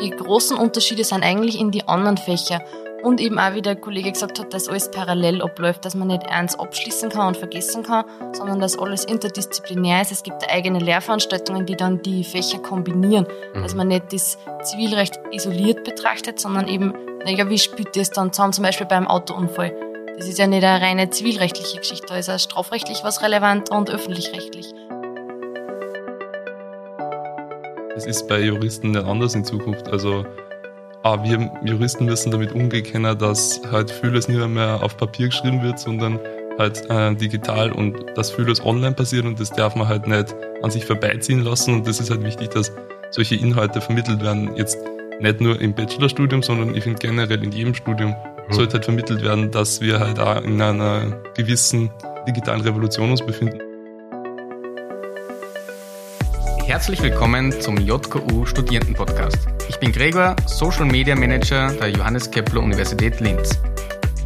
Die großen Unterschiede sind eigentlich in die anderen Fächer. Und eben auch, wie der Kollege gesagt hat, dass alles parallel abläuft, dass man nicht eins abschließen kann und vergessen kann, sondern dass alles interdisziplinär ist. Es gibt eigene Lehrveranstaltungen, die dann die Fächer kombinieren. Mhm. Dass man nicht das Zivilrecht isoliert betrachtet, sondern eben, naja, wie spielt das dann zusammen, zum Beispiel beim Autounfall. Das ist ja nicht eine reine zivilrechtliche Geschichte, da ist auch strafrechtlich was relevant und öffentlich-rechtlich. Es ist bei Juristen nicht anders in Zukunft. Also auch wir Juristen müssen damit umgehen können, dass halt vieles nicht mehr auf Papier geschrieben wird, sondern halt äh, digital und dass vieles online passiert und das darf man halt nicht an sich vorbeiziehen lassen und das ist halt wichtig, dass solche Inhalte vermittelt werden. Jetzt nicht nur im Bachelorstudium, sondern ich finde generell in jedem Studium mhm. sollte halt vermittelt werden, dass wir halt auch in einer gewissen digitalen Revolution uns befinden. Herzlich willkommen zum JKU Studierendenpodcast. Ich bin Gregor, Social Media Manager der Johannes Kepler Universität Linz.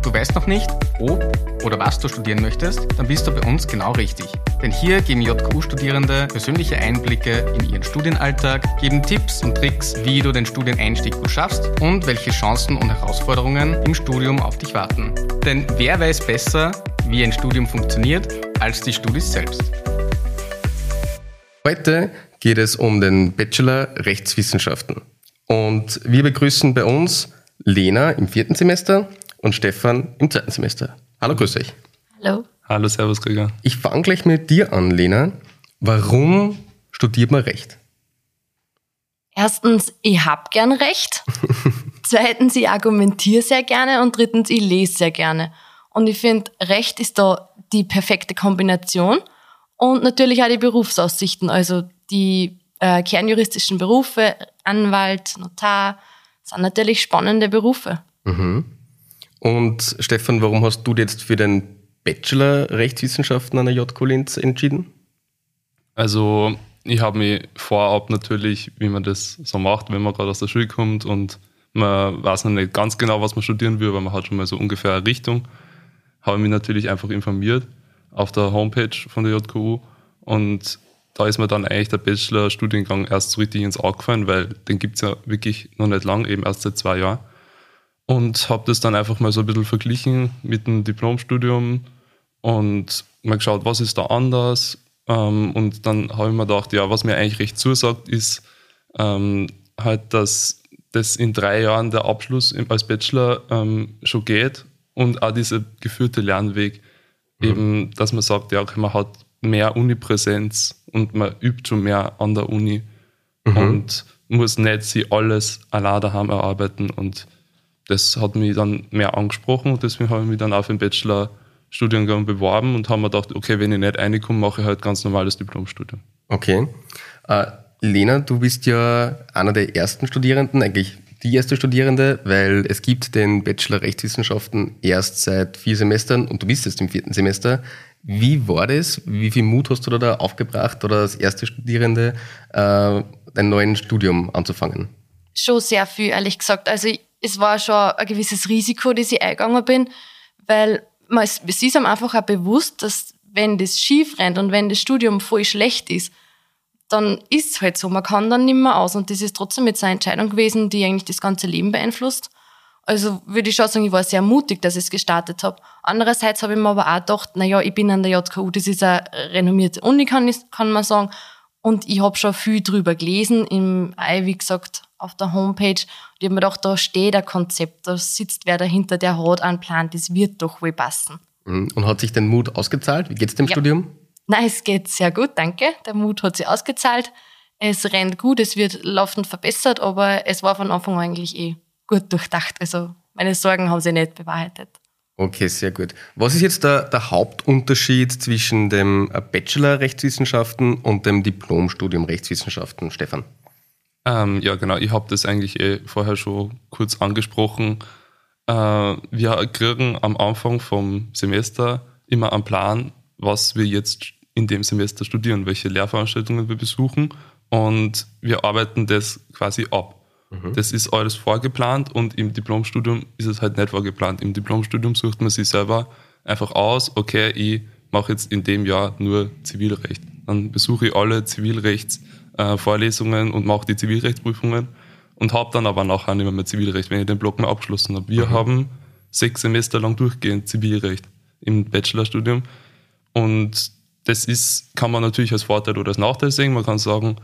Du weißt noch nicht, ob oder was du studieren möchtest, dann bist du bei uns genau richtig. Denn hier geben JKU-Studierende persönliche Einblicke in ihren Studienalltag, geben Tipps und Tricks, wie du den Studieneinstieg gut schaffst und welche Chancen und Herausforderungen im Studium auf dich warten. Denn wer weiß besser, wie ein Studium funktioniert, als die Studis selbst. Heute geht es um den Bachelor Rechtswissenschaften. Und wir begrüßen bei uns Lena im vierten Semester und Stefan im zweiten Semester. Hallo, grüß euch. Hallo. Hallo, Servus, Krieger. Ich fange gleich mit dir an, Lena. Warum studiert man Recht? Erstens, ich hab gern Recht. Zweitens, ich argumentiere sehr gerne. Und drittens, ich lese sehr gerne. Und ich finde, Recht ist da die perfekte Kombination. Und natürlich auch die Berufsaussichten, also die äh, kernjuristischen Berufe, Anwalt, Notar, sind natürlich spannende Berufe. Mhm. Und Stefan, warum hast du jetzt für den Bachelor Rechtswissenschaften an der JK Linz entschieden? Also ich habe mich vorab natürlich, wie man das so macht, wenn man gerade aus der Schule kommt und man weiß noch nicht ganz genau, was man studieren will, aber man hat schon mal so ungefähr eine Richtung, habe mich natürlich einfach informiert auf der Homepage von der JKU und da ist mir dann eigentlich der Bachelor-Studiengang erst so richtig ins Auge gefallen, weil den gibt es ja wirklich noch nicht lang, eben erst seit zwei Jahren. Und habe das dann einfach mal so ein bisschen verglichen mit dem Diplomstudium und mal geschaut, was ist da anders. Ähm, und dann habe ich mir gedacht, ja, was mir eigentlich recht zusagt, ist ähm, halt, dass das in drei Jahren der Abschluss als Bachelor ähm, schon geht und auch dieser geführte Lernweg, mhm. eben, dass man sagt, ja, okay, man hat mehr Unipräsenz und man übt schon mehr an der Uni mhm. und muss nicht sie alles allein daheim erarbeiten. Und das hat mich dann mehr angesprochen und deswegen habe ich mich dann auf den Bachelor-Studiengang beworben und habe mir gedacht, okay, wenn ich nicht reinkomme, mache ich halt ganz normales Diplomstudium. Okay. Äh, Lena, du bist ja einer der ersten Studierenden, eigentlich die erste Studierende, weil es gibt den Bachelor Rechtswissenschaften erst seit vier Semestern und du bist jetzt im vierten Semester. Wie war das? Wie viel Mut hast du da aufgebracht oder als erste Studierende äh, ein neues Studium anzufangen? Schon sehr viel, ehrlich gesagt. Also es war schon ein gewisses Risiko, das ich eingegangen bin, weil man, es ist einem einfach auch bewusst, dass wenn das schief rennt und wenn das Studium voll schlecht ist, dann ist es halt so. Man kann dann nicht mehr aus. Und das ist trotzdem jetzt eine Entscheidung gewesen, die eigentlich das ganze Leben beeinflusst. Also würde ich schon sagen, ich war sehr mutig, dass ich es gestartet habe. Andererseits habe ich mir aber auch gedacht, naja, ich bin an der JKU, das ist eine renommierte Uni, kann, ich, kann man sagen. Und ich habe schon viel drüber gelesen, im, wie gesagt, auf der Homepage. Und ich habe mir gedacht, da steht ein Konzept, da sitzt wer dahinter, der hat einen Plan, das wird doch wohl passen. Mhm. Und hat sich dein Mut ausgezahlt? Wie geht es dem ja. Studium? Nein, es geht sehr gut, danke. Der Mut hat sich ausgezahlt. Es rennt gut, es wird laufend verbessert, aber es war von Anfang an eigentlich eh gut durchdacht. Also meine Sorgen haben sich nicht bewahrheitet. Okay, sehr gut. Was ist jetzt der, der Hauptunterschied zwischen dem Bachelor Rechtswissenschaften und dem Diplomstudium Rechtswissenschaften, Stefan? Ähm, ja, genau. Ich habe das eigentlich eh vorher schon kurz angesprochen. Äh, wir kriegen am Anfang vom Semester immer einen Plan, was wir jetzt in dem Semester studieren, welche Lehrveranstaltungen wir besuchen und wir arbeiten das quasi ab. Mhm. Das ist alles vorgeplant und im Diplomstudium ist es halt nicht vorgeplant. Im Diplomstudium sucht man sich selber einfach aus, okay, ich mache jetzt in dem Jahr nur Zivilrecht. Dann besuche ich alle Zivilrechtsvorlesungen äh, und mache die Zivilrechtsprüfungen und habe dann aber nachher nicht mehr, Zivilrecht, wenn ich den Block mal abgeschlossen habe. Wir mhm. haben sechs Semester lang durchgehend Zivilrecht im Bachelorstudium und das ist, kann man natürlich als Vorteil oder als Nachteil sehen. Man kann sagen,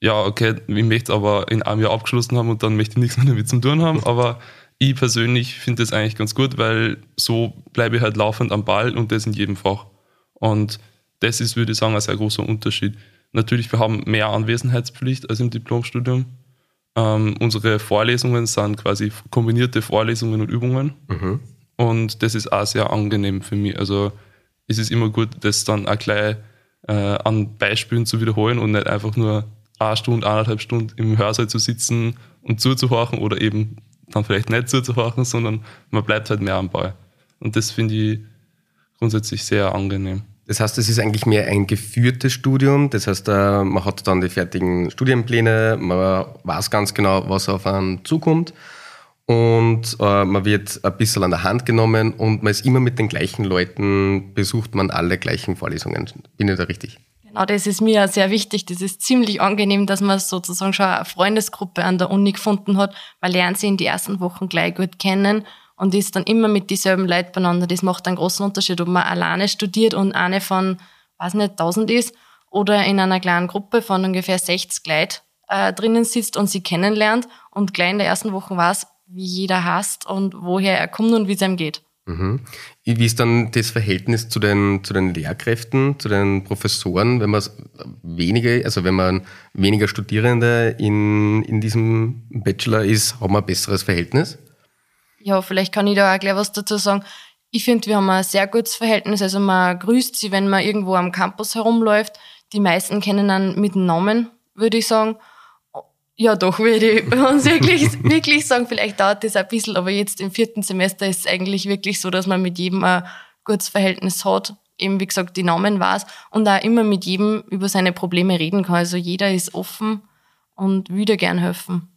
ja, okay, ich möchte es aber in einem Jahr abgeschlossen haben und dann möchte ich nichts mehr damit zu tun haben. Aber ich persönlich finde das eigentlich ganz gut, weil so bleibe ich halt laufend am Ball und das in jedem Fach. Und das ist, würde ich sagen, ein sehr großer Unterschied. Natürlich, wir haben mehr Anwesenheitspflicht als im Diplomstudium. Ähm, unsere Vorlesungen sind quasi kombinierte Vorlesungen und Übungen. Mhm. Und das ist auch sehr angenehm für mich. Also es ist immer gut, das dann auch gleich äh, an Beispielen zu wiederholen und nicht einfach nur eine Stunde, eineinhalb Stunden im Hörsaal zu sitzen und zuzuhorchen oder eben dann vielleicht nicht zuzuhorchen, sondern man bleibt halt mehr am Ball. Und das finde ich grundsätzlich sehr angenehm. Das heißt, es ist eigentlich mehr ein geführtes Studium. Das heißt, äh, man hat dann die fertigen Studienpläne, man weiß ganz genau, was auf einen zukommt. Und äh, man wird ein bisschen an der Hand genommen und man ist immer mit den gleichen Leuten, besucht man alle gleichen Vorlesungen. Bin ich da richtig? Genau, das ist mir sehr wichtig. Das ist ziemlich angenehm, dass man sozusagen schon eine Freundesgruppe an der Uni gefunden hat. Man lernt sie in die ersten Wochen gleich gut kennen und ist dann immer mit dieselben Leuten beieinander. Das macht einen großen Unterschied, ob man alleine studiert und eine von, weiß nicht, 1000 ist oder in einer kleinen Gruppe von ungefähr 60 Leuten äh, drinnen sitzt und sie kennenlernt und gleich in der ersten Woche weiß, wie jeder hasst und woher er kommt und wie es ihm geht. Mhm. Wie ist dann das Verhältnis zu den, zu den Lehrkräften, zu den Professoren, wenn man weniger, also wenn man weniger Studierende in, in diesem Bachelor ist, haben wir ein besseres Verhältnis? Ja, vielleicht kann ich da auch gleich was dazu sagen. Ich finde, wir haben ein sehr gutes Verhältnis. Also man grüßt sie, wenn man irgendwo am Campus herumläuft. Die meisten kennen dann mit Namen, würde ich sagen. Ja, doch, würde ich uns wirklich, wirklich sagen, vielleicht dauert das ein bisschen, aber jetzt im vierten Semester ist es eigentlich wirklich so, dass man mit jedem ein gutes Verhältnis hat, eben wie gesagt die Namen weiß und auch immer mit jedem über seine Probleme reden kann. Also jeder ist offen und würde gern helfen.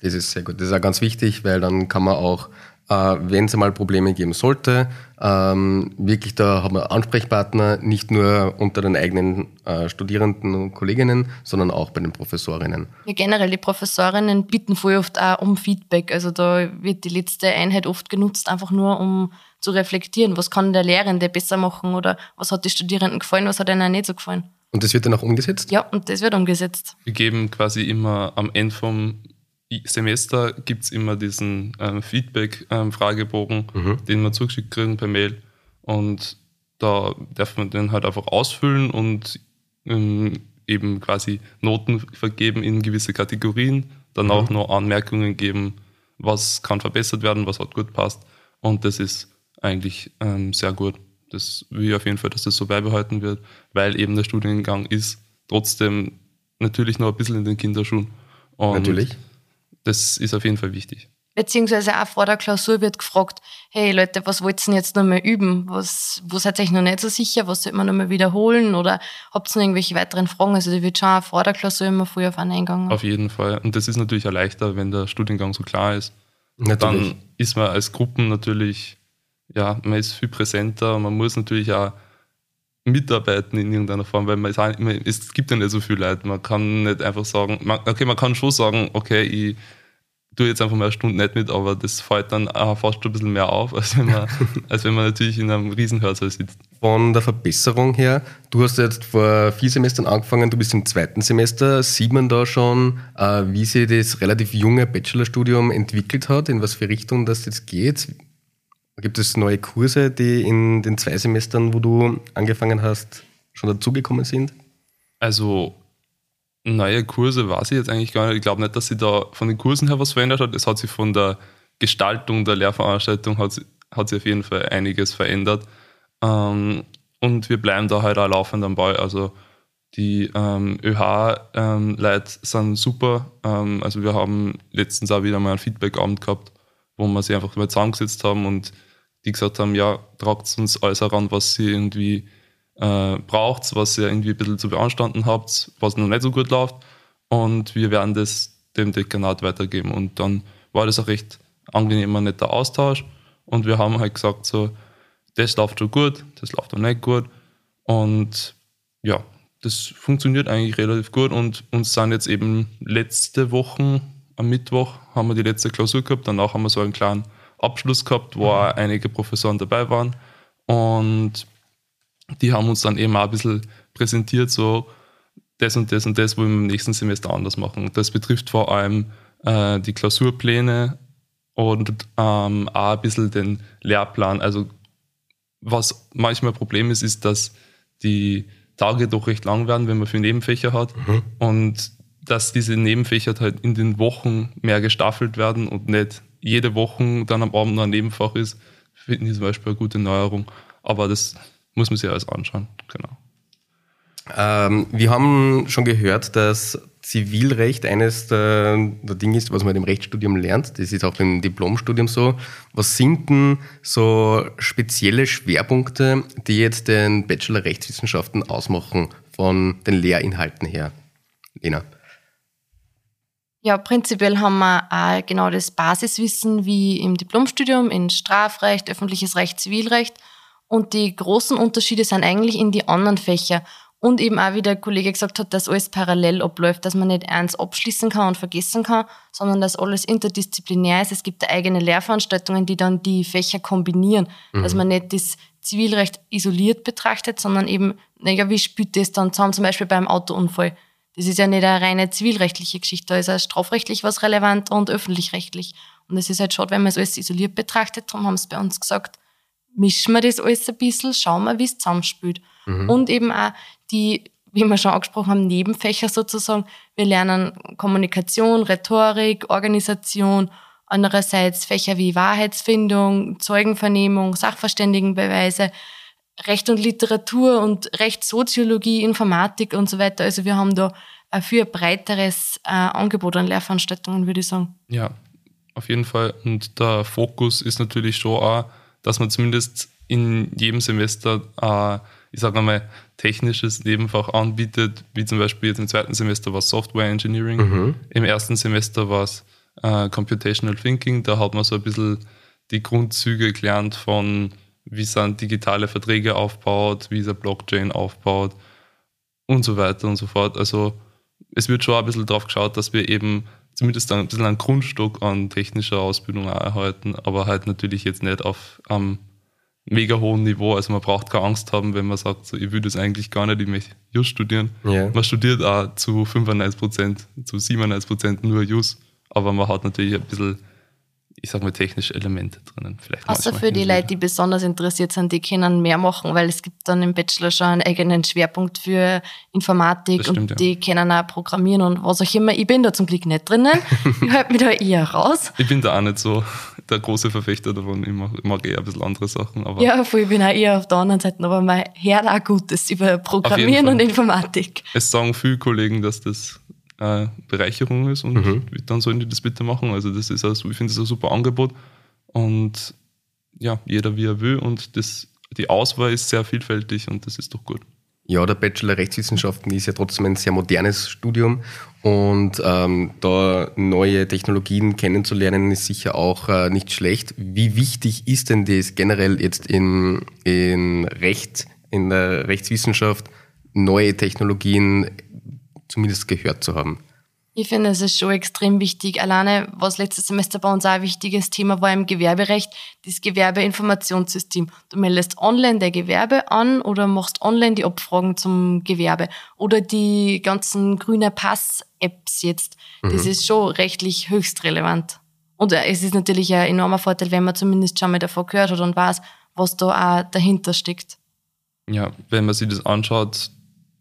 Das ist sehr gut. Das ist auch ganz wichtig, weil dann kann man auch wenn es einmal Probleme geben sollte, ähm, wirklich da haben wir Ansprechpartner, nicht nur unter den eigenen äh, Studierenden und Kolleginnen, sondern auch bei den Professorinnen. Ja, generell, die Professorinnen bitten voll oft auch um Feedback. Also da wird die letzte Einheit oft genutzt, einfach nur um zu reflektieren, was kann der Lehrende besser machen oder was hat die Studierenden gefallen, was hat ihnen nicht so gefallen. Und das wird dann auch umgesetzt? Ja, und das wird umgesetzt. Wir geben quasi immer am Ende vom Semester gibt es immer diesen ähm, Feedback-Fragebogen, ähm, mhm. den wir zugeschickt kriegen per Mail. Und da darf man den halt einfach ausfüllen und ähm, eben quasi Noten vergeben in gewisse Kategorien, dann mhm. auch noch Anmerkungen geben, was kann verbessert werden, was hat gut passt. Und das ist eigentlich ähm, sehr gut. Das will ich auf jeden Fall, dass das so beibehalten wird, weil eben der Studiengang ist trotzdem natürlich noch ein bisschen in den Kinderschuhen. Und natürlich das ist auf jeden Fall wichtig. Beziehungsweise auch vor der Klausur wird gefragt, hey Leute, was wollt ihr denn jetzt nochmal üben? Was, wo seid ihr euch noch nicht so sicher? Was sollte man nochmal wiederholen? Oder habt ihr noch irgendwelche weiteren Fragen? Also die wird schon auch vor der Klausur immer früh auf einen eingegangen. Auf jeden Fall. Und das ist natürlich auch leichter, wenn der Studiengang so klar ist. Natürlich. Dann ist man als Gruppen natürlich, ja, man ist viel präsenter. Man muss natürlich auch mitarbeiten in irgendeiner Form, weil man ist, es gibt ja nicht so viele Leute. Man kann nicht einfach sagen, man, okay, man kann schon sagen, okay, ich tue jetzt einfach mal eine Stunde nicht mit, aber das fällt dann fast ein bisschen mehr auf, als wenn man, als wenn man natürlich in einem Riesenhörsaal sitzt. Von der Verbesserung her, du hast jetzt vor vier Semestern angefangen, du bist im zweiten Semester. Sieht man da schon, äh, wie sich das relativ junge Bachelorstudium entwickelt hat, in was für Richtung das jetzt geht? Gibt es neue Kurse, die in den zwei Semestern, wo du angefangen hast, schon dazugekommen sind? Also neue Kurse weiß ich jetzt eigentlich gar nicht. Ich glaube nicht, dass sich da von den Kursen her was verändert hat. Es hat sich von der Gestaltung der Lehrveranstaltung hat, hat sich auf jeden Fall einiges verändert. Ähm, und wir bleiben da halt auch laufend am Ball. Also die ähm, ÖH-Leute ähm, sind super. Ähm, also wir haben letztens auch wieder mal einen Feedback-Abend gehabt, wo wir sich einfach mal zusammengesetzt haben und die gesagt haben, ja, tragt uns alles heran, was ihr irgendwie äh, braucht, was ihr irgendwie ein bisschen zu beanstanden habt, was noch nicht so gut läuft. Und wir werden das dem Dekanat weitergeben. Und dann war das auch recht angenehmer, netter Austausch. Und wir haben halt gesagt, so, das läuft schon gut, das läuft auch nicht gut. Und ja, das funktioniert eigentlich relativ gut. Und uns sind jetzt eben letzte Woche am Mittwoch haben wir die letzte Klausur gehabt, danach haben wir so einen kleinen Abschluss gehabt, wo auch einige Professoren dabei waren und die haben uns dann eben auch ein bisschen präsentiert, so das und das und das wollen wir im nächsten Semester anders machen. Das betrifft vor allem äh, die Klausurpläne und ähm, auch ein bisschen den Lehrplan. Also was manchmal ein Problem ist, ist, dass die Tage doch recht lang werden, wenn man viele Nebenfächer hat mhm. und dass diese Nebenfächer halt in den Wochen mehr gestaffelt werden und nicht jede Woche dann am Abend noch ein Nebenfach ist, finde ich zum Beispiel eine gute Neuerung. Aber das muss man sich alles anschauen, genau. Ähm, wir haben schon gehört, dass Zivilrecht eines der, der Dinge ist, was man im Rechtsstudium lernt. Das ist auch im Diplomstudium so. Was sind denn so spezielle Schwerpunkte, die jetzt den Bachelor Rechtswissenschaften ausmachen von den Lehrinhalten her? Lena. Ja, prinzipiell haben wir auch genau das Basiswissen wie im Diplomstudium in Strafrecht, öffentliches Recht, Zivilrecht. Und die großen Unterschiede sind eigentlich in die anderen Fächer. Und eben auch, wie der Kollege gesagt hat, dass alles parallel abläuft, dass man nicht eins abschließen kann und vergessen kann, sondern dass alles interdisziplinär ist. Es gibt eigene Lehrveranstaltungen, die dann die Fächer kombinieren, mhm. dass man nicht das Zivilrecht isoliert betrachtet, sondern eben, naja, wie spielt das dann zusammen, zum Beispiel beim Autounfall. Das ist ja nicht eine reine zivilrechtliche Geschichte, da ist auch strafrechtlich was relevant und öffentlich-rechtlich. Und es ist halt schade, wenn man es alles isoliert betrachtet, darum haben sie bei uns gesagt, mischen wir das alles ein bisschen, schauen wir, wie es zusammenspielt. Mhm. Und eben auch die, wie wir schon angesprochen haben, Nebenfächer sozusagen. Wir lernen Kommunikation, Rhetorik, Organisation, andererseits Fächer wie Wahrheitsfindung, Zeugenvernehmung, Sachverständigenbeweise, Recht und Literatur und Rechtssoziologie, Informatik und so weiter. Also wir haben da ein viel breiteres äh, Angebot an Lehrveranstaltungen, würde ich sagen. Ja, auf jeden Fall. Und der Fokus ist natürlich schon auch, dass man zumindest in jedem Semester, äh, ich sage mal, technisches Nebenfach anbietet, wie zum Beispiel jetzt im zweiten Semester war es Software Engineering, mhm. im ersten Semester war es äh, Computational Thinking, da hat man so ein bisschen die Grundzüge gelernt von, wie sind digitale Verträge aufbaut, wie eine Blockchain aufbaut und so weiter und so fort. Also es wird schon ein bisschen darauf geschaut, dass wir eben zumindest ein bisschen einen Grundstock an technischer Ausbildung erhalten, aber halt natürlich jetzt nicht auf am mega hohen Niveau. Also man braucht keine Angst haben, wenn man sagt, so, ich will das eigentlich gar nicht, ich möchte Just studieren. Ja. Man studiert auch zu 95 Prozent, zu 97 Prozent nur Just, aber man hat natürlich ein bisschen ich sag mal, technische Elemente drinnen. Vielleicht Außer für die Leute, die besonders interessiert sind, die können mehr machen, weil es gibt dann im Bachelor schon einen eigenen Schwerpunkt für Informatik stimmt, und die ja. können auch programmieren und was auch immer. Ich bin da zum Glück nicht drinnen. ich halte mich da eher raus. Ich bin da auch nicht so der große Verfechter davon. Ich mag, ich mag eher ein bisschen andere Sachen. Aber ja, voll, ich bin auch eher auf der anderen Seite, aber mein Herr auch Gutes über Programmieren und Informatik. Es sagen viele Kollegen, dass das äh, Bereicherung ist und mhm. dann sollen die das bitte machen. Also das ist also, ich finde das ein super Angebot und ja, jeder wie er will und das, die Auswahl ist sehr vielfältig und das ist doch gut. Ja, der Bachelor Rechtswissenschaften ist ja trotzdem ein sehr modernes Studium und ähm, da neue Technologien kennenzulernen ist sicher auch äh, nicht schlecht. Wie wichtig ist denn das generell jetzt in, in Recht, in der Rechtswissenschaft, neue Technologien zumindest gehört zu haben. Ich finde, es ist schon extrem wichtig. Alleine, was letztes Semester bei uns auch ein wichtiges Thema war im Gewerberecht, das Gewerbeinformationssystem. Du meldest online der Gewerbe an oder machst online die Abfragen zum Gewerbe. Oder die ganzen grüne Pass-Apps jetzt. Das mhm. ist schon rechtlich höchst relevant. Und es ist natürlich ein enormer Vorteil, wenn man zumindest schon mal davon gehört hat und weiß, was da auch dahinter steckt. Ja, wenn man sich das anschaut,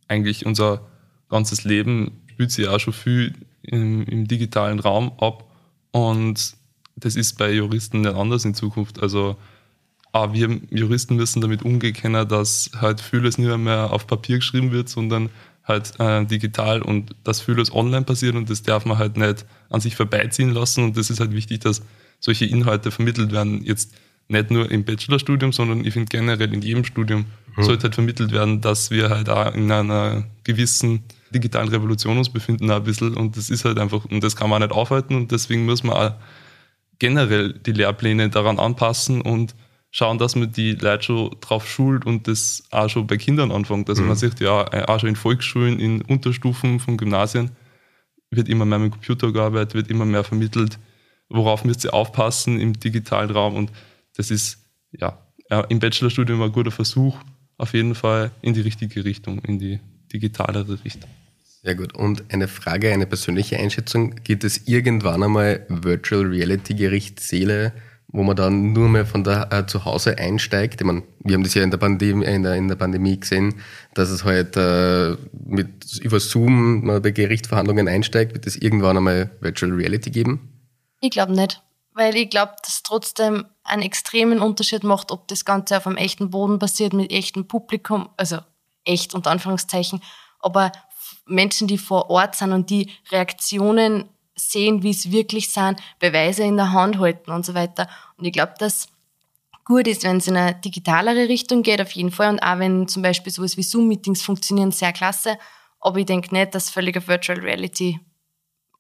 eigentlich unser ganzes Leben spielt sich auch schon viel im, im, digitalen Raum ab. Und das ist bei Juristen nicht anders in Zukunft. Also auch wir Juristen müssen damit umgehen können, dass halt vieles nicht mehr auf Papier geschrieben wird, sondern halt äh, digital und dass vieles online passiert und das darf man halt nicht an sich vorbeiziehen lassen. Und das ist halt wichtig, dass solche Inhalte vermittelt werden. Jetzt nicht nur im Bachelorstudium, sondern ich finde generell in jedem Studium mhm. sollte halt vermittelt werden, dass wir halt auch in einer gewissen digitalen Revolution uns befinden ein bisschen und das ist halt einfach, und das kann man nicht aufhalten und deswegen muss man auch generell die Lehrpläne daran anpassen und schauen, dass man die Leute schon drauf schult und das auch schon bei Kindern anfängt. Also mhm. man sieht ja auch schon in Volksschulen, in Unterstufen von Gymnasien, wird immer mehr mit Computer gearbeitet, wird immer mehr vermittelt, worauf müsst ihr aufpassen im digitalen Raum und das ist ja im Bachelorstudium ein guter Versuch, auf jeden Fall in die richtige Richtung, in die digitalere Richtung. Sehr gut. Und eine Frage, eine persönliche Einschätzung. Gibt es irgendwann einmal Virtual Reality Gerichtssäle, wo man dann nur mehr von da äh, zu Hause einsteigt? Ich meine, wir haben das ja in der, Pandemie, in der, in der Pandemie gesehen, dass es halt äh, mit, über Zoom man bei Gerichtsverhandlungen einsteigt. Wird es irgendwann einmal Virtual Reality geben? Ich glaube nicht. Weil ich glaube, dass trotzdem einen extremen Unterschied macht, ob das Ganze auf einem echten Boden passiert, mit echtem Publikum, also echt unter Anführungszeichen, aber Menschen, die vor Ort sind und die Reaktionen sehen, wie es wirklich sind, Beweise in der Hand halten und so weiter. Und ich glaube, dass gut ist, wenn es in eine digitalere Richtung geht, auf jeden Fall. Und auch wenn zum Beispiel sowas wie Zoom-Meetings funktionieren, sehr klasse. Aber ich denke nicht, dass völlig auf Virtual Reality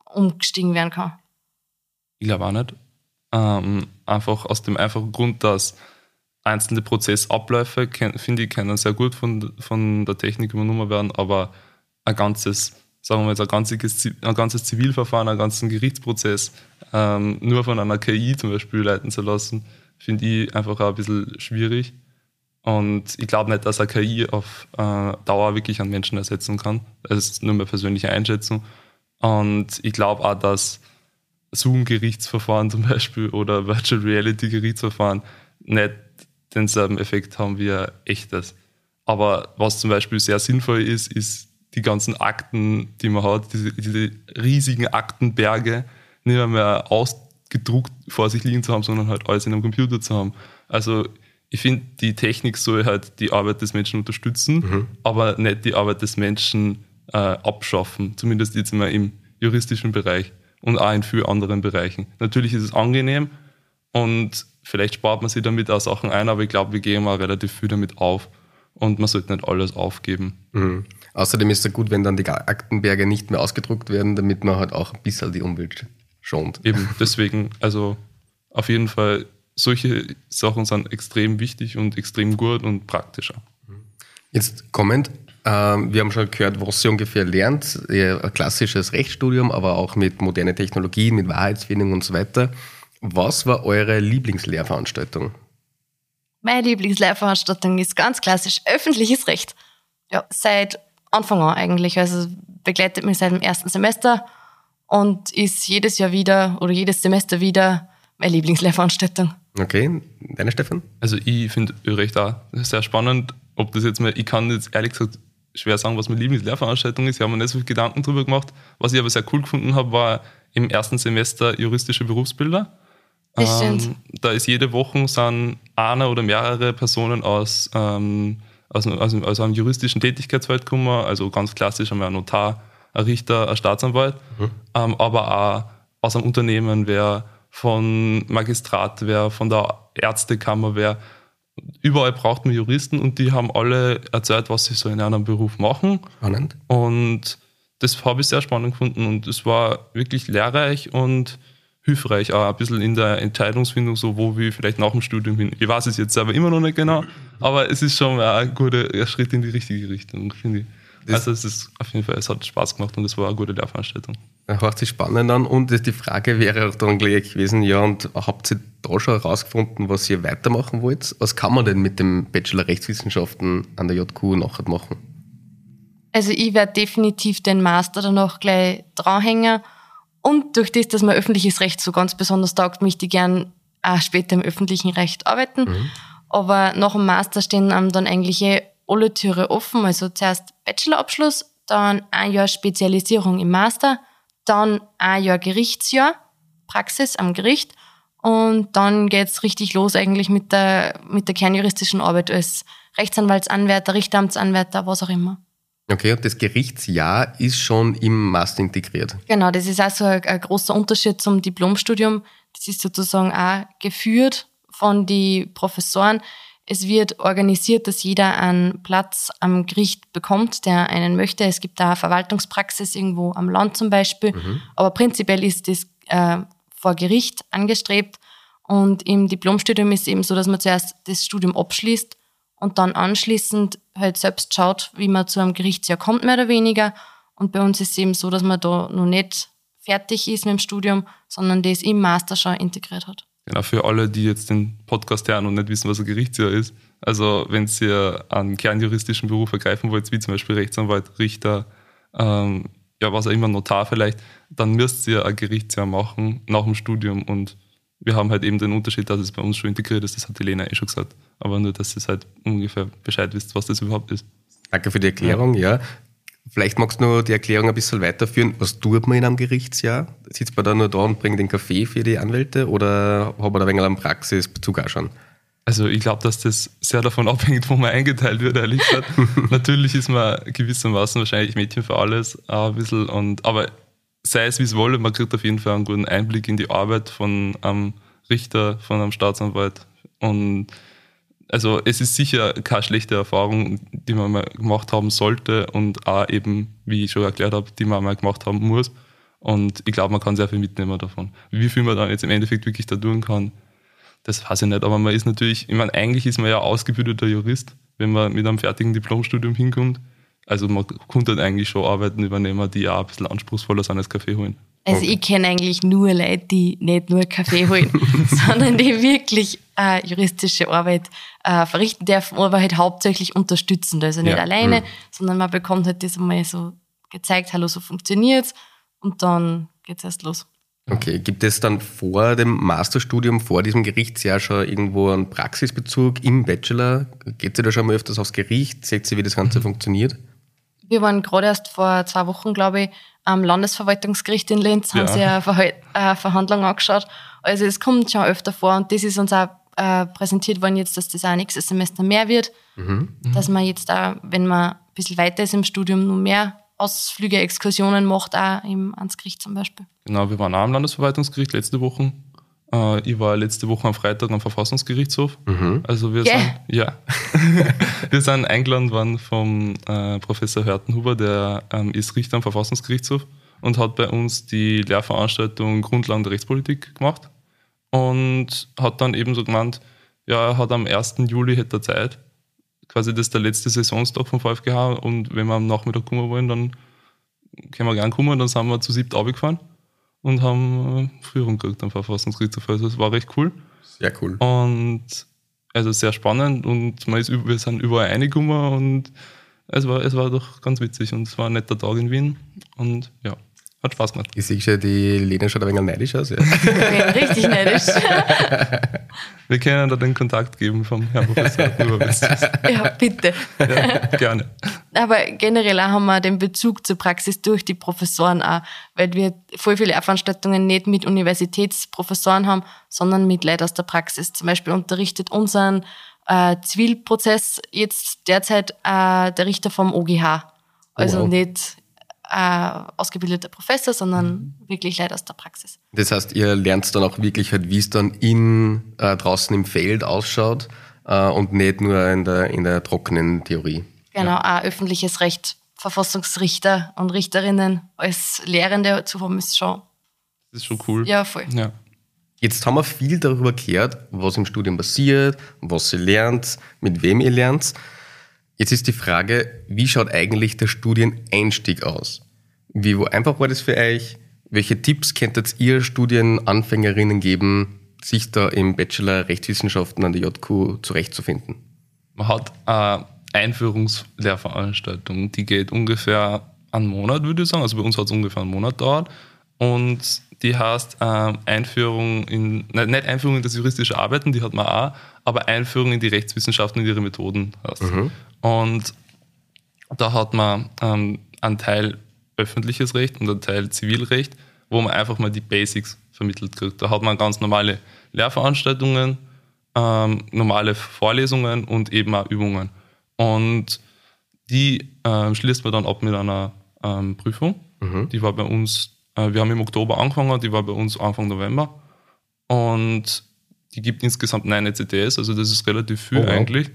umgestiegen werden kann. Ich glaube auch nicht. Ähm, einfach aus dem einfachen Grund, dass einzelne Prozessabläufe, finde ich, können sehr gut von, von der Technik übernommen werden, aber ein ganzes, sagen wir mal, ein ganzes, ein ganzes Zivilverfahren, einen ganzen Gerichtsprozess ähm, nur von einer KI zum Beispiel leiten zu lassen, finde ich einfach auch ein bisschen schwierig. Und ich glaube nicht, dass eine KI auf äh, Dauer wirklich einen Menschen ersetzen kann. Das ist nur meine persönliche Einschätzung. Und ich glaube auch, dass Zoom-Gerichtsverfahren zum Beispiel oder Virtual Reality-Gerichtsverfahren nicht denselben Effekt haben wie ein echtes. Aber was zum Beispiel sehr sinnvoll ist, ist die ganzen Akten, die man hat, diese, diese riesigen Aktenberge nicht mehr ausgedruckt vor sich liegen zu haben, sondern halt alles in einem Computer zu haben. Also ich finde, die Technik soll halt die Arbeit des Menschen unterstützen, mhm. aber nicht die Arbeit des Menschen äh, abschaffen, zumindest jetzt mal im juristischen Bereich und auch in vielen anderen Bereichen. Natürlich ist es angenehm und vielleicht spart man sich damit auch Sachen ein, aber ich glaube, wir gehen mal relativ viel damit auf und man sollte nicht alles aufgeben. Mhm. Außerdem ist es gut, wenn dann die Aktenberge nicht mehr ausgedruckt werden, damit man halt auch ein bisschen die Umwelt schont. Eben, deswegen, also auf jeden Fall, solche Sachen sind extrem wichtig und extrem gut und praktischer. Jetzt kommend, wir haben schon gehört, was sie ungefähr lernt. Ein klassisches Rechtsstudium, aber auch mit modernen Technologien, mit Wahrheitsfindung und so weiter. Was war eure Lieblingslehrveranstaltung? Meine Lieblingslehrveranstaltung ist ganz klassisch öffentliches Recht. Ja, seit Anfang an eigentlich. Also begleitet mich seit dem ersten Semester und ist jedes Jahr wieder oder jedes Semester wieder meine Lieblingslehrveranstaltung. Okay, deine Stefan? Also ich finde Recht auch sehr spannend. Ob das jetzt mal, ich kann jetzt ehrlich gesagt schwer sagen, was meine Lieblingslehrveranstaltung ist. Ich habe mir nicht so viel Gedanken darüber gemacht. Was ich aber sehr cool gefunden habe, war im ersten Semester juristische Berufsbilder. Das stimmt. Ähm, da ist jede Woche sind eine oder mehrere Personen aus, ähm, aus, aus, aus, einem juristischen Tätigkeitsfeld gekommen, also ganz klassisch einmal ein Notar, ein Richter, ein Staatsanwalt, mhm. ähm, aber auch aus einem Unternehmen, wer von Magistrat, wer von der Ärztekammer, wer überall braucht man Juristen und die haben alle erzählt, was sie so in einem Beruf machen. Spannend. Und das habe ich sehr spannend gefunden und es war wirklich lehrreich und hilfreich, auch ein bisschen in der Entscheidungsfindung, so wo wir vielleicht nach dem Studium hin. Ich weiß es jetzt selber immer noch nicht genau, aber es ist schon ein guter Schritt in die richtige Richtung, finde ich. also es ist auf jeden Fall, es hat Spaß gemacht und es war eine gute Lehrveranstaltung. Hört sich spannend an und die Frage wäre auch dann gleich gewesen, ja, und habt ihr da schon herausgefunden, was ihr weitermachen wollt? Was kann man denn mit dem Bachelor Rechtswissenschaften an der JQ nachher machen? Also ich werde definitiv den Master dann noch gleich dranhängen und durch das, dass mir öffentliches Recht so ganz besonders taugt, möchte ich gern auch später im öffentlichen Recht arbeiten. Mhm. Aber nach dem Master stehen einem dann eigentlich eh alle Türen offen. Also zuerst Bachelorabschluss, dann ein Jahr Spezialisierung im Master, dann ein Jahr Gerichtsjahr, Praxis am Gericht und dann geht's richtig los eigentlich mit der, mit der kernjuristischen Arbeit als Rechtsanwaltsanwärter, Richteramtsanwärter, was auch immer. Okay, und das Gerichtsjahr ist schon im Master integriert. Genau, das ist also ein, ein großer Unterschied zum Diplomstudium. Das ist sozusagen auch geführt von den Professoren. Es wird organisiert, dass jeder einen Platz am Gericht bekommt, der einen möchte. Es gibt da Verwaltungspraxis irgendwo am Land zum Beispiel. Mhm. Aber prinzipiell ist das äh, vor Gericht angestrebt. Und im Diplomstudium ist es eben so, dass man zuerst das Studium abschließt und dann anschließend halt selbst schaut, wie man zu einem Gerichtsjahr kommt, mehr oder weniger. Und bei uns ist es eben so, dass man da noch nicht fertig ist mit dem Studium, sondern das im Master schon integriert hat. Genau, für alle, die jetzt den Podcast hören und nicht wissen, was ein Gerichtsjahr ist. Also, wenn ihr einen kernjuristischen Beruf ergreifen wollt, wie zum Beispiel Rechtsanwalt, Richter, ähm, ja, was auch immer, Notar vielleicht, dann müsst ihr ein Gerichtsjahr machen nach dem Studium und wir haben halt eben den Unterschied, dass es bei uns schon integriert ist, das hat die Lena eh schon gesagt. Aber nur, dass ihr halt ungefähr Bescheid wisst, was das überhaupt ist. Danke für die Erklärung, ja. Vielleicht magst du nur die Erklärung ein bisschen weiterführen. Was tut man in einem Gerichtsjahr? Sitzt man da nur da und bringt den Kaffee für die Anwälte oder hat man da ein wenig einen Praxisbezug auch schon? Also ich glaube, dass das sehr davon abhängt, wo man eingeteilt wird, ehrlich gesagt. Natürlich ist man gewissermaßen wahrscheinlich Mädchen für alles ein bisschen. Und, aber sei es wie es wolle, man kriegt auf jeden Fall einen guten Einblick in die Arbeit von einem Richter, von einem Staatsanwalt. Und also es ist sicher keine schlechte Erfahrung, die man mal gemacht haben sollte und auch eben, wie ich schon erklärt habe, die man mal gemacht haben muss. Und ich glaube, man kann sehr viel mitnehmen davon. Wie viel man dann jetzt im Endeffekt wirklich da tun kann, das weiß ich nicht. Aber man ist natürlich, ich meine, eigentlich ist man ja ausgebildeter Jurist, wenn man mit einem fertigen Diplomstudium hinkommt. Also man konnte halt eigentlich schon Arbeiten übernehmen, die auch ein bisschen anspruchsvoller sind als Kaffee holen. Also ich kenne eigentlich nur Leute, die nicht nur Kaffee holen, sondern die wirklich äh, juristische Arbeit äh, verrichten dürfen, aber halt hauptsächlich unterstützend. Also nicht ja. alleine, mhm. sondern man bekommt halt das einmal so gezeigt, hallo, so funktioniert's und dann geht's erst los. Okay, gibt es dann vor dem Masterstudium, vor diesem Gerichtsjahr schon irgendwo einen Praxisbezug im Bachelor? Geht sie da schon mal öfters aufs Gericht? Seht sie, wie das Ganze mhm. funktioniert? Wir waren gerade erst vor zwei Wochen, glaube ich, am Landesverwaltungsgericht in Linz, haben ja. sie eine, eine Verhandlung angeschaut. Also es kommt schon öfter vor und das ist uns auch äh, präsentiert worden jetzt, dass das auch nächstes Semester mehr wird. Mhm. Dass man jetzt auch, wenn man ein bisschen weiter ist im Studium, nur mehr Ausflüge, Exkursionen macht, auch im, ans Gericht zum Beispiel. Genau, wir waren auch am Landesverwaltungsgericht letzte Woche. Äh, ich war letzte Woche am Freitag am Verfassungsgerichtshof. Mhm. Also wir yeah. sind, ja, wir sind eingeladen worden vom äh, Professor Hörtenhuber, der ähm, ist Richter am Verfassungsgerichtshof und hat bei uns die Lehrveranstaltung Grundlagen der Rechtspolitik gemacht und hat dann eben so gemeint, ja, er hat am 1. Juli hätte er Zeit. Quasi das ist der letzte Saisonstag vom VfGH und wenn wir am Nachmittag kommen wollen, dann können wir gerne kommen. Dann sind wir zu siebt gefahren und haben äh, Führung gekriegt am Verfassungsgerichtshof. Also es war recht cool. Sehr cool. Und also sehr spannend und man ist, wir sind überall reingekommen und es war, es war doch ganz witzig und es war ein netter Tag in Wien und ja. Hat Spaß gemacht. Ich sehe schon, die Lena schaut ein wenig neidisch aus. Ja. Richtig neidisch. Wir können da den Kontakt geben vom Herrn Professor Ja, bitte. Ja, gerne. Aber generell haben wir den Bezug zur Praxis durch die Professoren auch, weil wir voll viele Veranstaltungen nicht mit Universitätsprofessoren haben, sondern mit Leuten aus der Praxis. Zum Beispiel unterrichtet unseren äh, Zivilprozess jetzt derzeit äh, der Richter vom OGH. Also wow. nicht äh, ausgebildeter Professor, sondern mhm. wirklich Leute aus der Praxis. Das heißt, ihr lernt dann auch wirklich halt, wie es dann in, äh, draußen im Feld ausschaut äh, und nicht nur in der, in der trockenen Theorie. Genau, ja. auch öffentliches Recht, Verfassungsrichter und Richterinnen als Lehrende zu haben, ist schon. Das ist schon cool. Ja, voll. Ja. Jetzt haben wir viel darüber gehört, was im Studium passiert, was ihr lernt, mit wem ihr lernt. Jetzt ist die Frage, wie schaut eigentlich der Studieneinstieg aus? Wie einfach war das für euch? Welche Tipps könntet ihr Studienanfängerinnen geben, sich da im Bachelor Rechtswissenschaften an der JQ zurechtzufinden? Man hat eine Einführungslehrveranstaltung, die geht ungefähr einen Monat, würde ich sagen. Also bei uns hat es ungefähr einen Monat dauert. Und die heißt äh, Einführung in, nicht Einführung in das juristische Arbeiten, die hat man auch, aber Einführung in die Rechtswissenschaften und ihre Methoden heißt. Mhm. Und da hat man ähm, einen Teil öffentliches Recht und einen Teil Zivilrecht, wo man einfach mal die Basics vermittelt kriegt. Da hat man ganz normale Lehrveranstaltungen, ähm, normale Vorlesungen und eben auch Übungen. Und die ähm, schließt man dann ab mit einer ähm, Prüfung. Mhm. Die war bei uns, wir haben im Oktober angefangen, die war bei uns Anfang November. Und die gibt insgesamt neun ECTS, also das ist relativ viel oh, wow. eigentlich.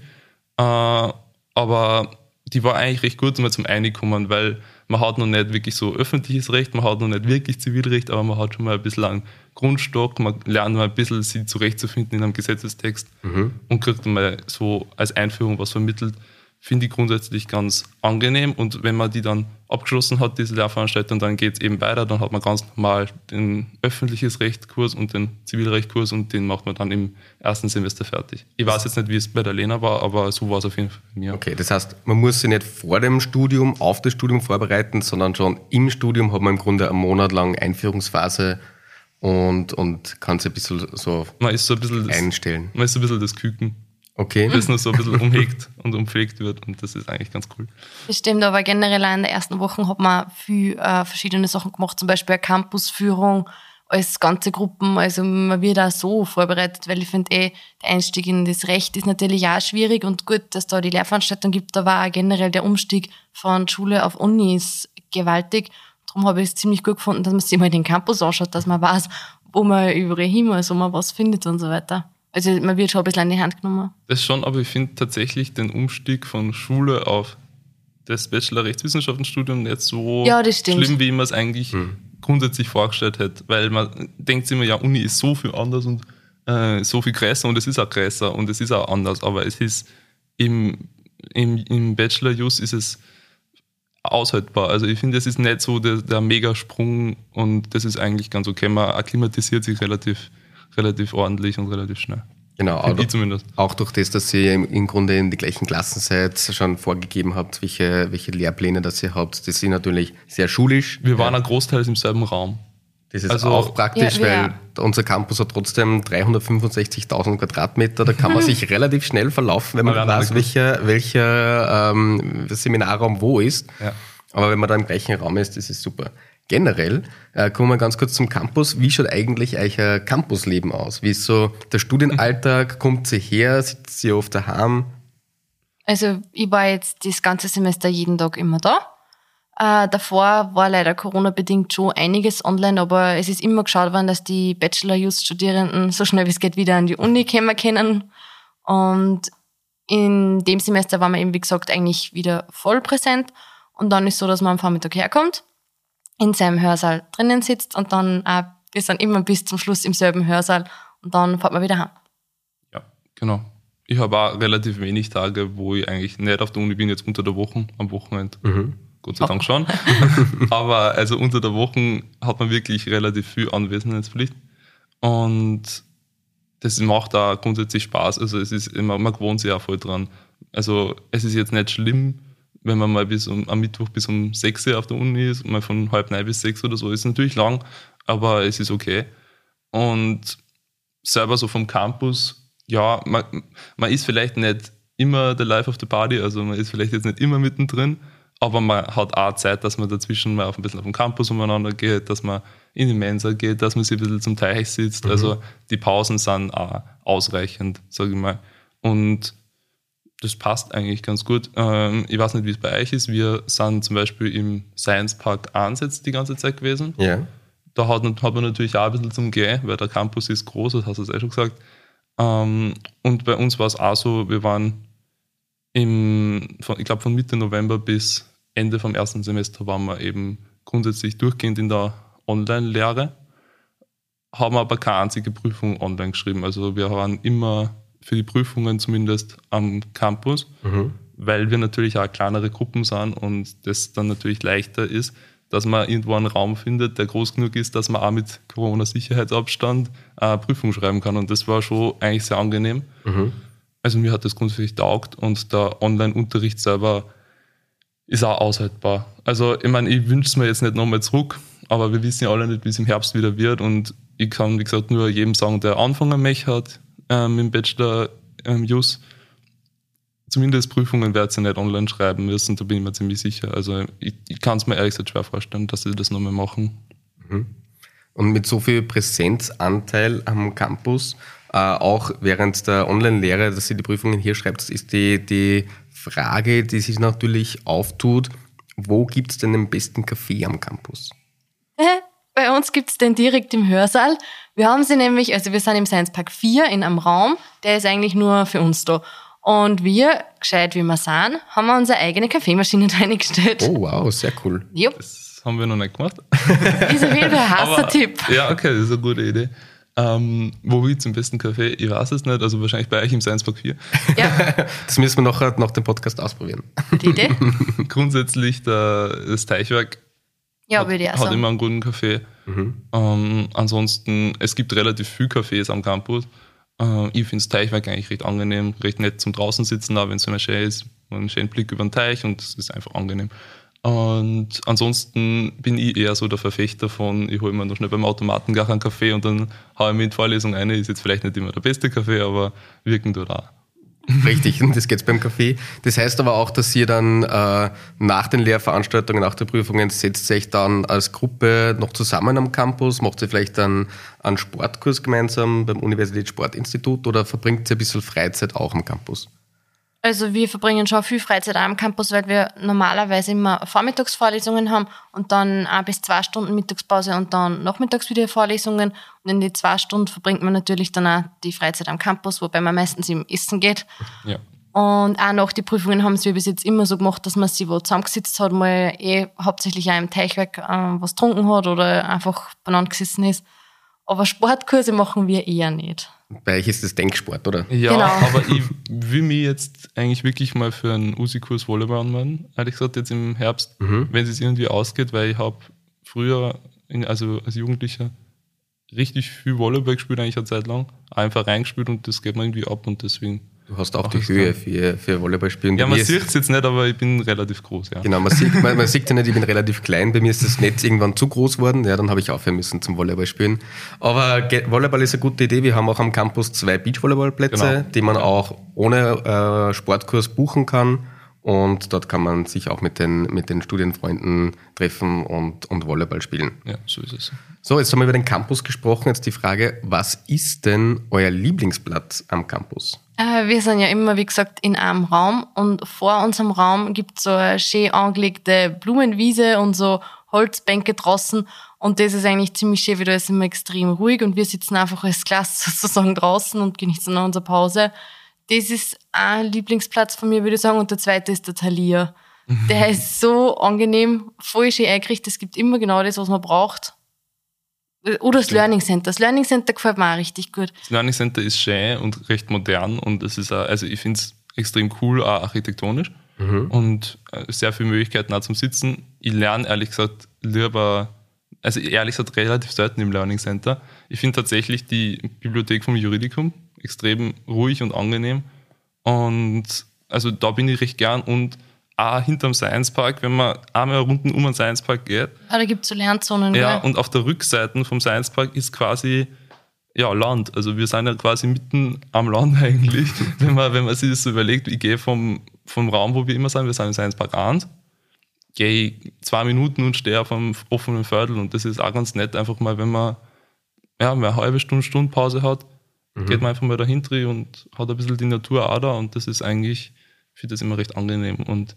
Äh, aber die war eigentlich recht gut, um zum Einkommen, weil man hat noch nicht wirklich so öffentliches Recht, man hat noch nicht wirklich Zivilrecht, aber man hat schon mal ein bisschen einen Grundstock, man lernt mal ein bisschen sich zurechtzufinden in einem Gesetzestext mhm. und kriegt dann mal so als Einführung was vermittelt finde ich grundsätzlich ganz angenehm. Und wenn man die dann abgeschlossen hat, diese Lehrveranstaltung, dann geht es eben weiter. Dann hat man ganz normal den öffentliches Rechtkurs und den Zivilrechtkurs und den macht man dann im ersten Semester fertig. Ich weiß jetzt nicht, wie es bei der Lena war, aber so war es auf jeden Fall bei mir. Okay, das heißt, man muss sich nicht vor dem Studium auf das Studium vorbereiten, sondern schon im Studium hat man im Grunde einen Monat lang Einführungsphase und, und kann sich ein bisschen so Man ist so ein bisschen das, einstellen. man ist so ein bisschen das Küken, Okay. das nur so ein bisschen umhegt und umpflegt wird und das ist eigentlich ganz cool. Das stimmt, aber generell in der ersten Woche hat man viel äh, verschiedene Sachen gemacht, zum Beispiel eine Campusführung als ganze Gruppen. Also man wird auch so vorbereitet, weil ich finde eh, der Einstieg in das Recht ist natürlich auch schwierig und gut, dass da die Lehrveranstaltung gibt, aber auch generell der Umstieg von Schule auf Uni ist gewaltig. Darum habe ich es ziemlich gut gefunden, dass man sich mal den Campus anschaut, dass man weiß, wo man überall hin muss, wo man was findet und so weiter. Also man wird schon ein bisschen an die Hand genommen. Das schon, aber ich finde tatsächlich den Umstieg von Schule auf das Bachelor Rechtswissenschaftenstudium nicht so Ja, schlimm, wie man es eigentlich grundsätzlich vorgestellt hätte. Weil man denkt sich immer, ja, Uni ist so viel anders und äh, so viel größer und es ist auch größer und es ist auch anders, aber es ist im, im, im Bachelor-Jus ist es aushaltbar. Also ich finde, es ist nicht so der, der Megasprung und das ist eigentlich ganz okay. Man akklimatisiert sich relativ, relativ ordentlich und relativ schnell. Genau, auch, zumindest. auch durch das, dass ihr im, Grunde in die gleichen Klassen seid, schon vorgegeben habt, welche, welche Lehrpläne das ihr habt. Das sind natürlich sehr schulisch. Wir waren auch großteils im selben Raum. Das ist Also- auch praktisch, Ja, ja. weil unser Campus hat trotzdem 365.000 Quadratmeter. Da kann man sich relativ schnell verlaufen, wenn man Ja, weiß, ja, welcher, welcher ähm, Seminarraum wo ist. Ja. Aber wenn man da im gleichen Raum ist, das ist super. Generell, äh, kommen wir ganz kurz zum Campus. Wie schaut eigentlich euer Campusleben aus? Wie ist so der Studienalltag? Kommt sie her? Sitzt ihr oft daheim? Also ich war jetzt das ganze Semester jeden Tag immer da. Äh, davor war leider Corona-bedingt schon einiges online, aber es ist immer geschaut worden, dass die Bachelor-Just-Studierenden so schnell wie es geht wieder an die Uni kommen können. Und in dem Semester war man eben, wie gesagt, eigentlich wieder voll präsent. Und dann ist so, dass man am Vormittag herkommt, in seinem Hörsaal drinnen sitzt und dann auch, wir sind immer bis zum Schluss im selben Hörsaal und dann fährt man wieder heim. Ja, genau. Ich habe auch relativ wenig Tage, wo ich eigentlich nicht auf der Uni bin, jetzt unter der Woche, am Wochenende. Gott sei Dank schon. Aber also unter der Woche hat man wirklich relativ viel Anwesenheitspflicht. Und das macht auch grundsätzlich Spaß. Also es ist immer, man gewohnt sich auch voll dran. Also es ist jetzt nicht schlimm, wenn man mal bis um, am Mittwoch bis um 6 Uhr auf der Uni ist, mal von halb neun bis sechs oder so, ist natürlich lang, aber es ist okay. Und selber so vom Campus, ja, man, man ist vielleicht nicht immer der Life of the Party, also man ist vielleicht jetzt nicht immer mittendrin, aber man hat auch Zeit, dass man dazwischen mal auf ein bisschen auf dem Campus umeinander geht, dass man in die Mensa geht, dass man sich ein bisschen zum Teich sitzt. Also die Pausen sind auch ausreichend, sage ich mal. Und das passt eigentlich ganz gut. Ähm, ich weiß nicht, wie es bei euch ist. Wir sind zum Beispiel im Science Park 1 jetzt die ganze Zeit gewesen Ja. da hat, hat man natürlich auch ein bisschen zum Gehen, weil der Campus ist groß, das hast du es eh schon gesagt. Ähm, und bei uns war es auch so, wir waren im, von, ich glaube von Mitte November bis Ende vom ersten Semester waren wir eben grundsätzlich durchgehend in der Online-Lehre, haben aber keine einzige Prüfung online geschrieben. Also wir waren immer für die Prüfungen zumindest am Campus, weil wir natürlich auch kleinere Gruppen sind und das dann natürlich leichter ist, dass man irgendwo einen Raum findet, der groß genug ist, dass man auch mit Corona-Sicherheitsabstand eine Prüfung schreiben kann. Und das war schon eigentlich sehr angenehm. Also mir hat das grundsätzlich taugt und der Online-Unterricht selber ist auch aushaltbar. Also ich meine, ich wünsche es mir jetzt nicht nochmal zurück, aber wir wissen ja alle nicht, wie es im Herbst wieder wird und ich kann, wie gesagt, nur jedem sagen, der anfangen möchte hat ähm, im Bachelor ähm, Jus, zumindest Prüfungen wird sie nicht online schreiben müssen, da bin ich mir ziemlich sicher. Also ich, ich kann es mir ehrlich gesagt schwer vorstellen, dass sie das nochmal machen. Und mit so viel Präsenzanteil am Campus, äh, auch während der Online-Lehre, dass ihr die Prüfungen hier schreibt, ist die, die Frage, die sich natürlich auftut, wo gibt es denn den besten Kaffee am Campus? Bei uns gibt's den direkt im Hörsaal. Wir haben sie nämlich, also wir sind im Science Park 4 in einem Raum, der ist eigentlich nur für uns da. Und wir, gescheit wie wir sind, haben wir unsere eigene Kaffeemaschine reingestellt. Oh wow, sehr cool. Jupp, Das haben wir noch nicht gemacht. ist auf jeden Fall ein heißer Tipp. Ja, okay, das ist eine gute Idee. Ähm, wo es den besten Kaffee? Ich weiß es nicht, also wahrscheinlich bei euch im Science Park 4. Ja, Das müssen wir nachher nach dem Podcast ausprobieren. die Idee. Grundsätzlich der, das Teichwerk Ja, hat, würde ich auch hat sagen. immer einen guten Kaffee. Ähm, ansonsten, es gibt relativ viel Cafés am Campus. Äh, ich finde das Teichwerk eigentlich recht angenehm, recht nett zum draußen sitzen, auch wenn es so schön ist. Man hat einen schönen Blick über den Teich und es ist einfach angenehm. Und ansonsten bin ich eher so der Verfechter von, ich hole mir noch schnell beim Automaten gar einen Kaffee und dann haue ich mir in die Vorlesung eine. Ist jetzt vielleicht nicht immer der beste Kaffee, aber wirken tut auch. Richtig, und das geht's beim Kaffee. Das heißt aber auch, dass ihr dann äh, nach den Lehrveranstaltungen, nach den Prüfungen, setzt euch dann als Gruppe noch zusammen am Campus, macht ihr vielleicht dann einen Sportkurs gemeinsam beim Universitätssportinstitut oder verbringt ihr ein bisschen Freizeit auch am Campus? Also wir verbringen schon viel Freizeit am Campus, weil wir normalerweise immer Vormittagsvorlesungen haben und dann ein bis zwei Stunden Mittagspause und dann nachmittags wieder Vorlesungen. Und in die zwei Stunden verbringt man natürlich dann auch die Freizeit am Campus, wobei man meistens im Essen geht. Ja. Und auch nach die Prüfungen haben wir bis jetzt immer so gemacht, dass man sich wo zusammengesetzt hat, mal eh hauptsächlich auch im Teichwerk äh, was getrunken hat oder einfach beieinander gesessen ist. Aber Sportkurse machen wir eher nicht. Bei euch ist das Denksport, oder? Ja, Genau. aber ich will mich jetzt eigentlich wirklich mal für einen Usi-Kurs Volleyball anmelden. Ehrlich gesagt, jetzt im Herbst, wenn es irgendwie ausgeht, weil ich habe früher, in, also als Jugendlicher, richtig viel Volleyball gespielt, eigentlich eine Zeit lang. Einfach reingespielt und das geht mir irgendwie ab und deswegen. Du hast auch Ach, die Höhe für, für Volleyballspielen. Ja, man sieht es jetzt nicht, aber ich bin relativ groß, ja. Genau, man sieht, man, man sieht ja nicht, ich bin relativ klein. Bei mir ist das Netz irgendwann zu groß worden. Ja, dann habe ich aufhören müssen zum Volleyball spielen. Aber Volleyball ist eine gute Idee. Wir haben auch am Campus zwei Beachvolleyballplätze, Genau. die man auch ohne äh, Sportkurs buchen kann. Und dort kann man sich auch mit den, mit den Studienfreunden treffen und, und Volleyball spielen. Ja, so ist es. So, jetzt haben wir über den Campus gesprochen. Jetzt die Frage, was ist denn euer Lieblingsplatz am Campus? Äh, wir sind ja immer, wie gesagt, in einem Raum und vor unserem Raum gibt es so eine schön angelegte Blumenwiese und so Holzbänke draußen und das ist eigentlich ziemlich schön, weil da ist immer extrem ruhig und wir sitzen einfach als Klasse sozusagen draußen und genießen dann unsere Pause. Das ist ein Lieblingsplatz von mir, würde ich sagen, und der zweite ist der Thalia. Der ist so angenehm, voll schön eingerichtet, es gibt immer genau das, was man braucht. Oder das Learning Center. Das Learning Center gefällt mir auch richtig gut. Das Learning Center ist schön und recht modern und es ist auch, also ich finde es extrem cool, auch architektonisch und äh, sehr viele Möglichkeiten auch zum Sitzen. Ich lerne ehrlich gesagt lieber, also ehrlich gesagt relativ selten im Learning Center. Ich finde tatsächlich die Bibliothek vom Juridikum extrem ruhig und angenehm und also da bin ich recht gern und auch hinterm Science Park, wenn man einmal Runden um den Science Park geht, Ah, da gibt es so Lernzonen. ja, gell? und auf der Rückseite vom Science Park ist quasi ja, Land. Also wir sind ja quasi mitten am Land eigentlich, wenn man, wenn man sich das so überlegt. Ich gehe vom, vom Raum, wo wir immer sind, wir sind im Science Park 1, gehe ich zwei Minuten und stehe auf einem offenen Viertel und das ist auch ganz nett, einfach mal, wenn man ja, mal eine halbe Stunde, Stunde Pause hat, geht man einfach mal dahinter und hat ein bisschen die Natur auch da und das ist eigentlich, ich finde das immer recht angenehm und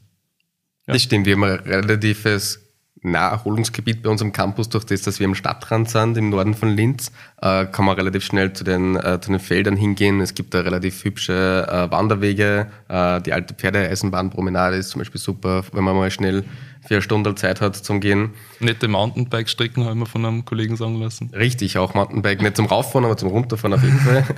Ja. Das stimmt, wir haben ein relatives Naherholungsgebiet bei unserem Campus, durch das, dass wir am Stadtrand sind, im Norden von Linz, äh, kann man relativ schnell zu den, äh, zu den Feldern hingehen. Es gibt da relativ hübsche äh, Wanderwege. Äh, die alte Pferdeeisenbahnpromenade ist zum Beispiel super, wenn man mal schnell vier Stunden Zeit hat zum Gehen. nette Mountainbike-Strecken habe ich mir von einem Kollegen sagen lassen. Richtig, auch Mountainbike, nicht zum Rauffahren, aber zum Runterfahren auf jeden Fall.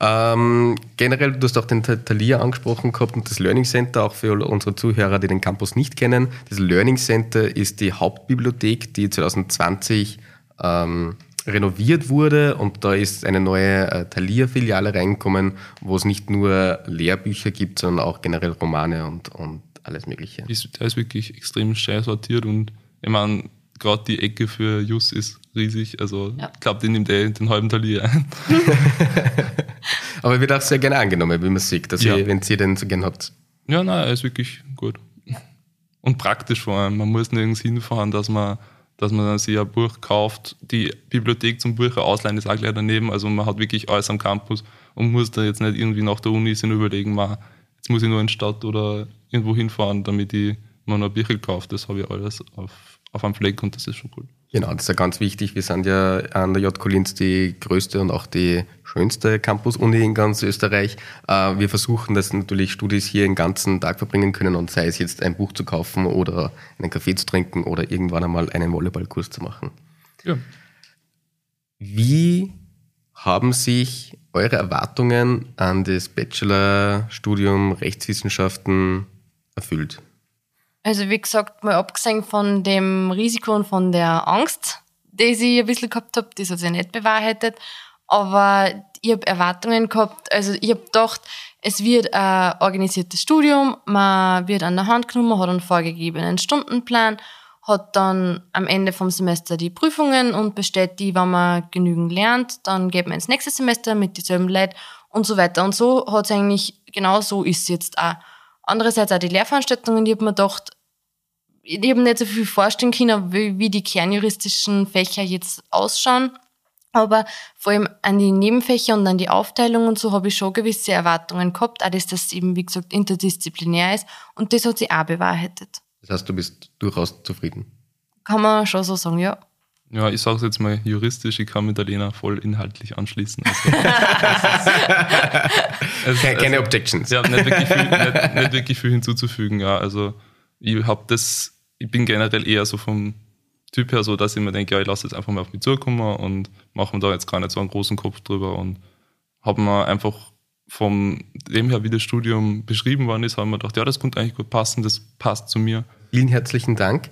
ähm, generell, du hast auch den Thalia angesprochen gehabt und das Learning Center, auch für unsere Zuhörer, die den Campus nicht kennen. Das Learning Center ist die Hauptbibliothek, die 2020 ähm, renoviert wurde und da ist eine neue äh, Thalia-Filiale reingekommen, wo es nicht nur Lehrbücher gibt, sondern auch generell Romane und, und alles Mögliche. ist, ist wirklich extrem schön sortiert und ich meine, gerade die Ecke für Jus ist riesig. Also Ja. ich glaube, die nimmt eh den halben Talier ein. Aber wird auch sehr gerne angenommen, wie man sieht, dass Ja. ihr, wenn ihr den so gern habt. Ja, nein, er ist wirklich gut. Und praktisch vor allem. Man muss nirgends hinfahren, dass man, dass man dann sich ein Buch kauft. Die Bibliothek zum Bücher ausleihen ist auch gleich daneben. Also man hat wirklich alles am Campus und muss da jetzt nicht irgendwie nach der Uni sich überlegen, man, jetzt muss ich nur in die Stadt oder irgendwo hinfahren, damit ich mir noch Bücher kaufe. Das habe ich alles auf, auf einem Fleck und das ist schon cool. Genau, das ist ja ganz wichtig. Wir sind ja an der JK Linz die größte und auch die schönste Campus-Uni in ganz Österreich. Äh, Wir versuchen, dass natürlich Studis hier den ganzen Tag verbringen können und sei es jetzt ein Buch zu kaufen oder einen Kaffee zu trinken oder irgendwann einmal einen Volleyballkurs zu machen. Ja. Wie haben sich eure Erwartungen an das Bachelorstudium Rechtswissenschaften erfüllt? Also wie gesagt, mal abgesehen von dem Risiko und von der Angst, die ich ein bisschen gehabt habe, das hat sich nicht bewahrheitet. Aber ich habe Erwartungen gehabt, also ich habe gedacht, es wird ein organisiertes Studium, man wird an der Hand genommen, hat einen vorgegebenen Stundenplan, hat dann am Ende vom Semester die Prüfungen und besteht die, wenn man genügend lernt, dann geht man ins nächste Semester mit dieselben Leuten und so weiter. Und so hat es eigentlich, genau so ist es jetzt auch. Andererseits auch die Lehrveranstaltungen, ich habe mir gedacht, ich habe nicht so viel vorstellen können, wie, wie die kernjuristischen Fächer jetzt ausschauen. Aber vor allem an die Nebenfächer und an die Aufteilung und so habe ich schon gewisse Erwartungen gehabt, auch dass das eben, wie gesagt, interdisziplinär ist. Und das hat sich auch bewahrheitet. Das heißt, du bist durchaus zufrieden? Kann man schon so sagen, ja. Ja, ich sage es jetzt mal juristisch, ich kann mit der Lena voll inhaltlich anschließen. Also, es, keine, keine Objections. Ja, nicht wirklich, viel, nicht, nicht wirklich viel hinzuzufügen. Ja, also ich habe das, ich bin generell eher so vom Typ her so, dass ich mir denke, ja, ich lasse jetzt einfach mal auf mich zukommen und mache mir da jetzt gar nicht so einen großen Kopf drüber und habe mir einfach vom dem her, wie das Studium beschrieben worden ist, haben wir gedacht, ja, das könnte eigentlich gut passen, das passt zu mir. Vielen herzlichen Dank.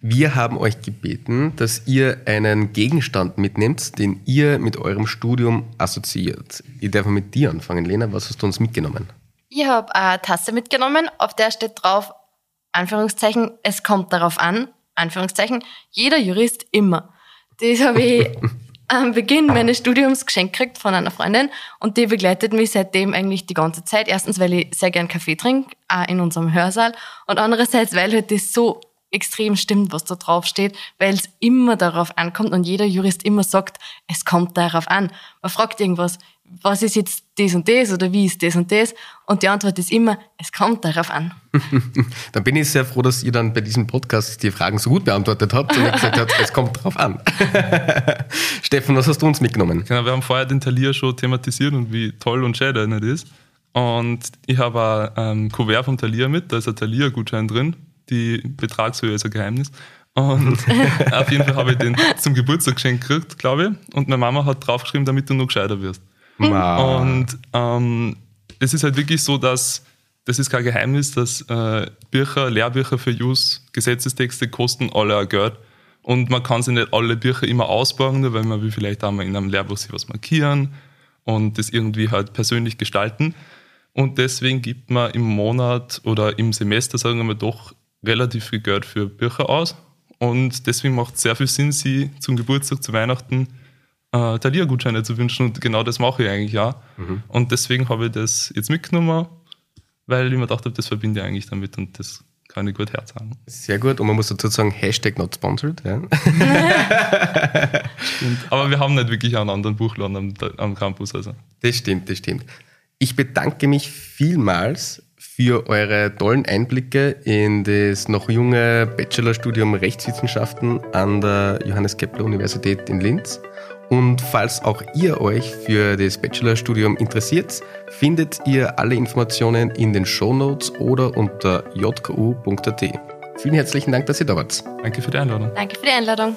Wir haben euch gebeten, dass ihr einen Gegenstand mitnehmt, den ihr mit eurem Studium assoziiert. Ich darf mit dir anfangen. Lena, was hast du uns mitgenommen? Ich habe eine Tasse mitgenommen, auf der steht drauf, Anführungszeichen, es kommt darauf an, Anführungszeichen, jeder Jurist immer. Das habe ich am Beginn meines Studiums geschenkt gekriegt von einer Freundin und die begleitet mich seitdem eigentlich die ganze Zeit. Erstens, weil ich sehr gern Kaffee trinke, auch in unserem Hörsaal und andererseits, weil halt das so extrem stimmt, was da drauf steht, weil es immer darauf ankommt und jeder Jurist immer sagt, es kommt darauf an. Man fragt irgendwas, was ist jetzt das und das oder wie ist das und das? Und die Antwort ist immer, es kommt darauf an. dann bin ich sehr froh, dass ihr dann bei diesem Podcast die Fragen so gut beantwortet habt und gesagt habt, es kommt darauf an. Steffen, was hast du uns mitgenommen? Genau, wir haben vorher den Talier schon thematisiert und wie toll und schön der nicht ist. Und ich habe ein ähm, Kuvert vom Talier mit, da ist ein Talier-Gutschein drin. Die Betragshöhe ist ein Geheimnis. Und auf jeden Fall habe ich den zum Geburtstag geschenkt gekriegt, glaube ich. Und meine Mama hat draufgeschrieben, damit du noch gescheiter wirst. Wow. Und ähm, es ist halt wirklich so, dass das ist kein Geheimnis, dass äh, Bücher, Lehrbücher für Use, Gesetzestexte kosten alle ein Geld. Und man kann sich nicht alle Bücher immer ausbauen, weil man will vielleicht auch mal in einem Lehrbuch sich was markieren und das irgendwie halt persönlich gestalten. Und deswegen gibt man im Monat oder im Semester, sagen wir mal, doch relativ viel Geld für Bücher aus. Und deswegen macht es sehr viel Sinn, sie zum Geburtstag, zu Weihnachten äh, Thalia-Gutscheine zu wünschen. Und genau das mache ich eigentlich auch. Mhm. Und deswegen habe ich das jetzt mitgenommen, weil ich mir gedacht habe, das verbinde ich eigentlich damit und das kann ich gut herzagen. Sehr gut. Und man muss dazu sagen, Hashtag not sponsored. Ja. Aber wir haben nicht wirklich einen anderen Buchladen am, am Campus. Also. Das stimmt, das stimmt. Ich bedanke mich vielmals für eure tollen Einblicke in das noch junge Bachelorstudium Rechtswissenschaften an der Johannes Kepler Universität in Linz. Und falls auch ihr euch für das Bachelorstudium interessiert, findet ihr alle Informationen in den Show Notes oder unter jku.at. Vielen herzlichen Dank, dass ihr da wart. Danke für die Einladung. Danke für die Einladung.